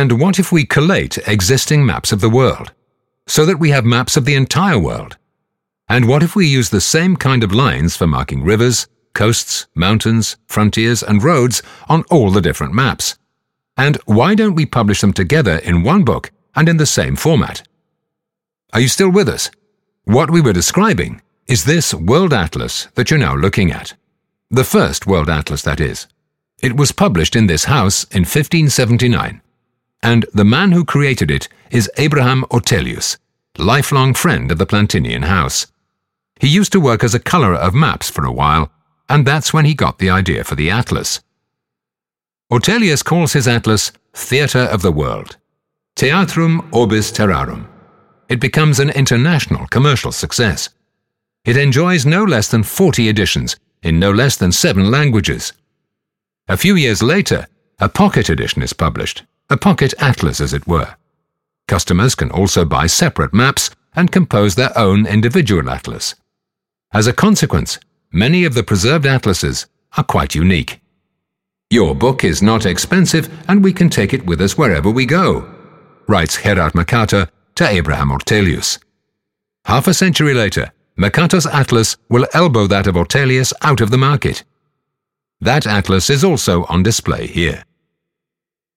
And what if we collate existing maps of the world, so that we have maps of the entire world? And what if we use the same kind of lines for marking rivers, coasts, mountains, frontiers, and roads on all the different maps? And why don't we publish them together in one book and in the same format? Are you still with us? What we were describing is this World Atlas that you're now looking at. The first World Atlas, that is. It was published in this house in 1579 and the man who created it is Abraham Ortelius, lifelong friend of the Plantinian house. He used to work as a colorer of maps for a while, and that's when he got the idea for the atlas. Ortelius calls his atlas Theatre of the World, Theatrum Orbis Terrarum. It becomes an international commercial success. It enjoys no less than 40 editions in no less than seven languages. A few years later, a pocket edition is published, a pocket atlas as it were. Customers can also buy separate maps and compose their own individual atlas. As a consequence, many of the preserved atlases are quite unique. Your book is not expensive and we can take it with us wherever we go, writes Gerard Mercator to Abraham Ortelius. Half a century later, Mercator's atlas will elbow that of Ortelius out of the market. That atlas is also on display here.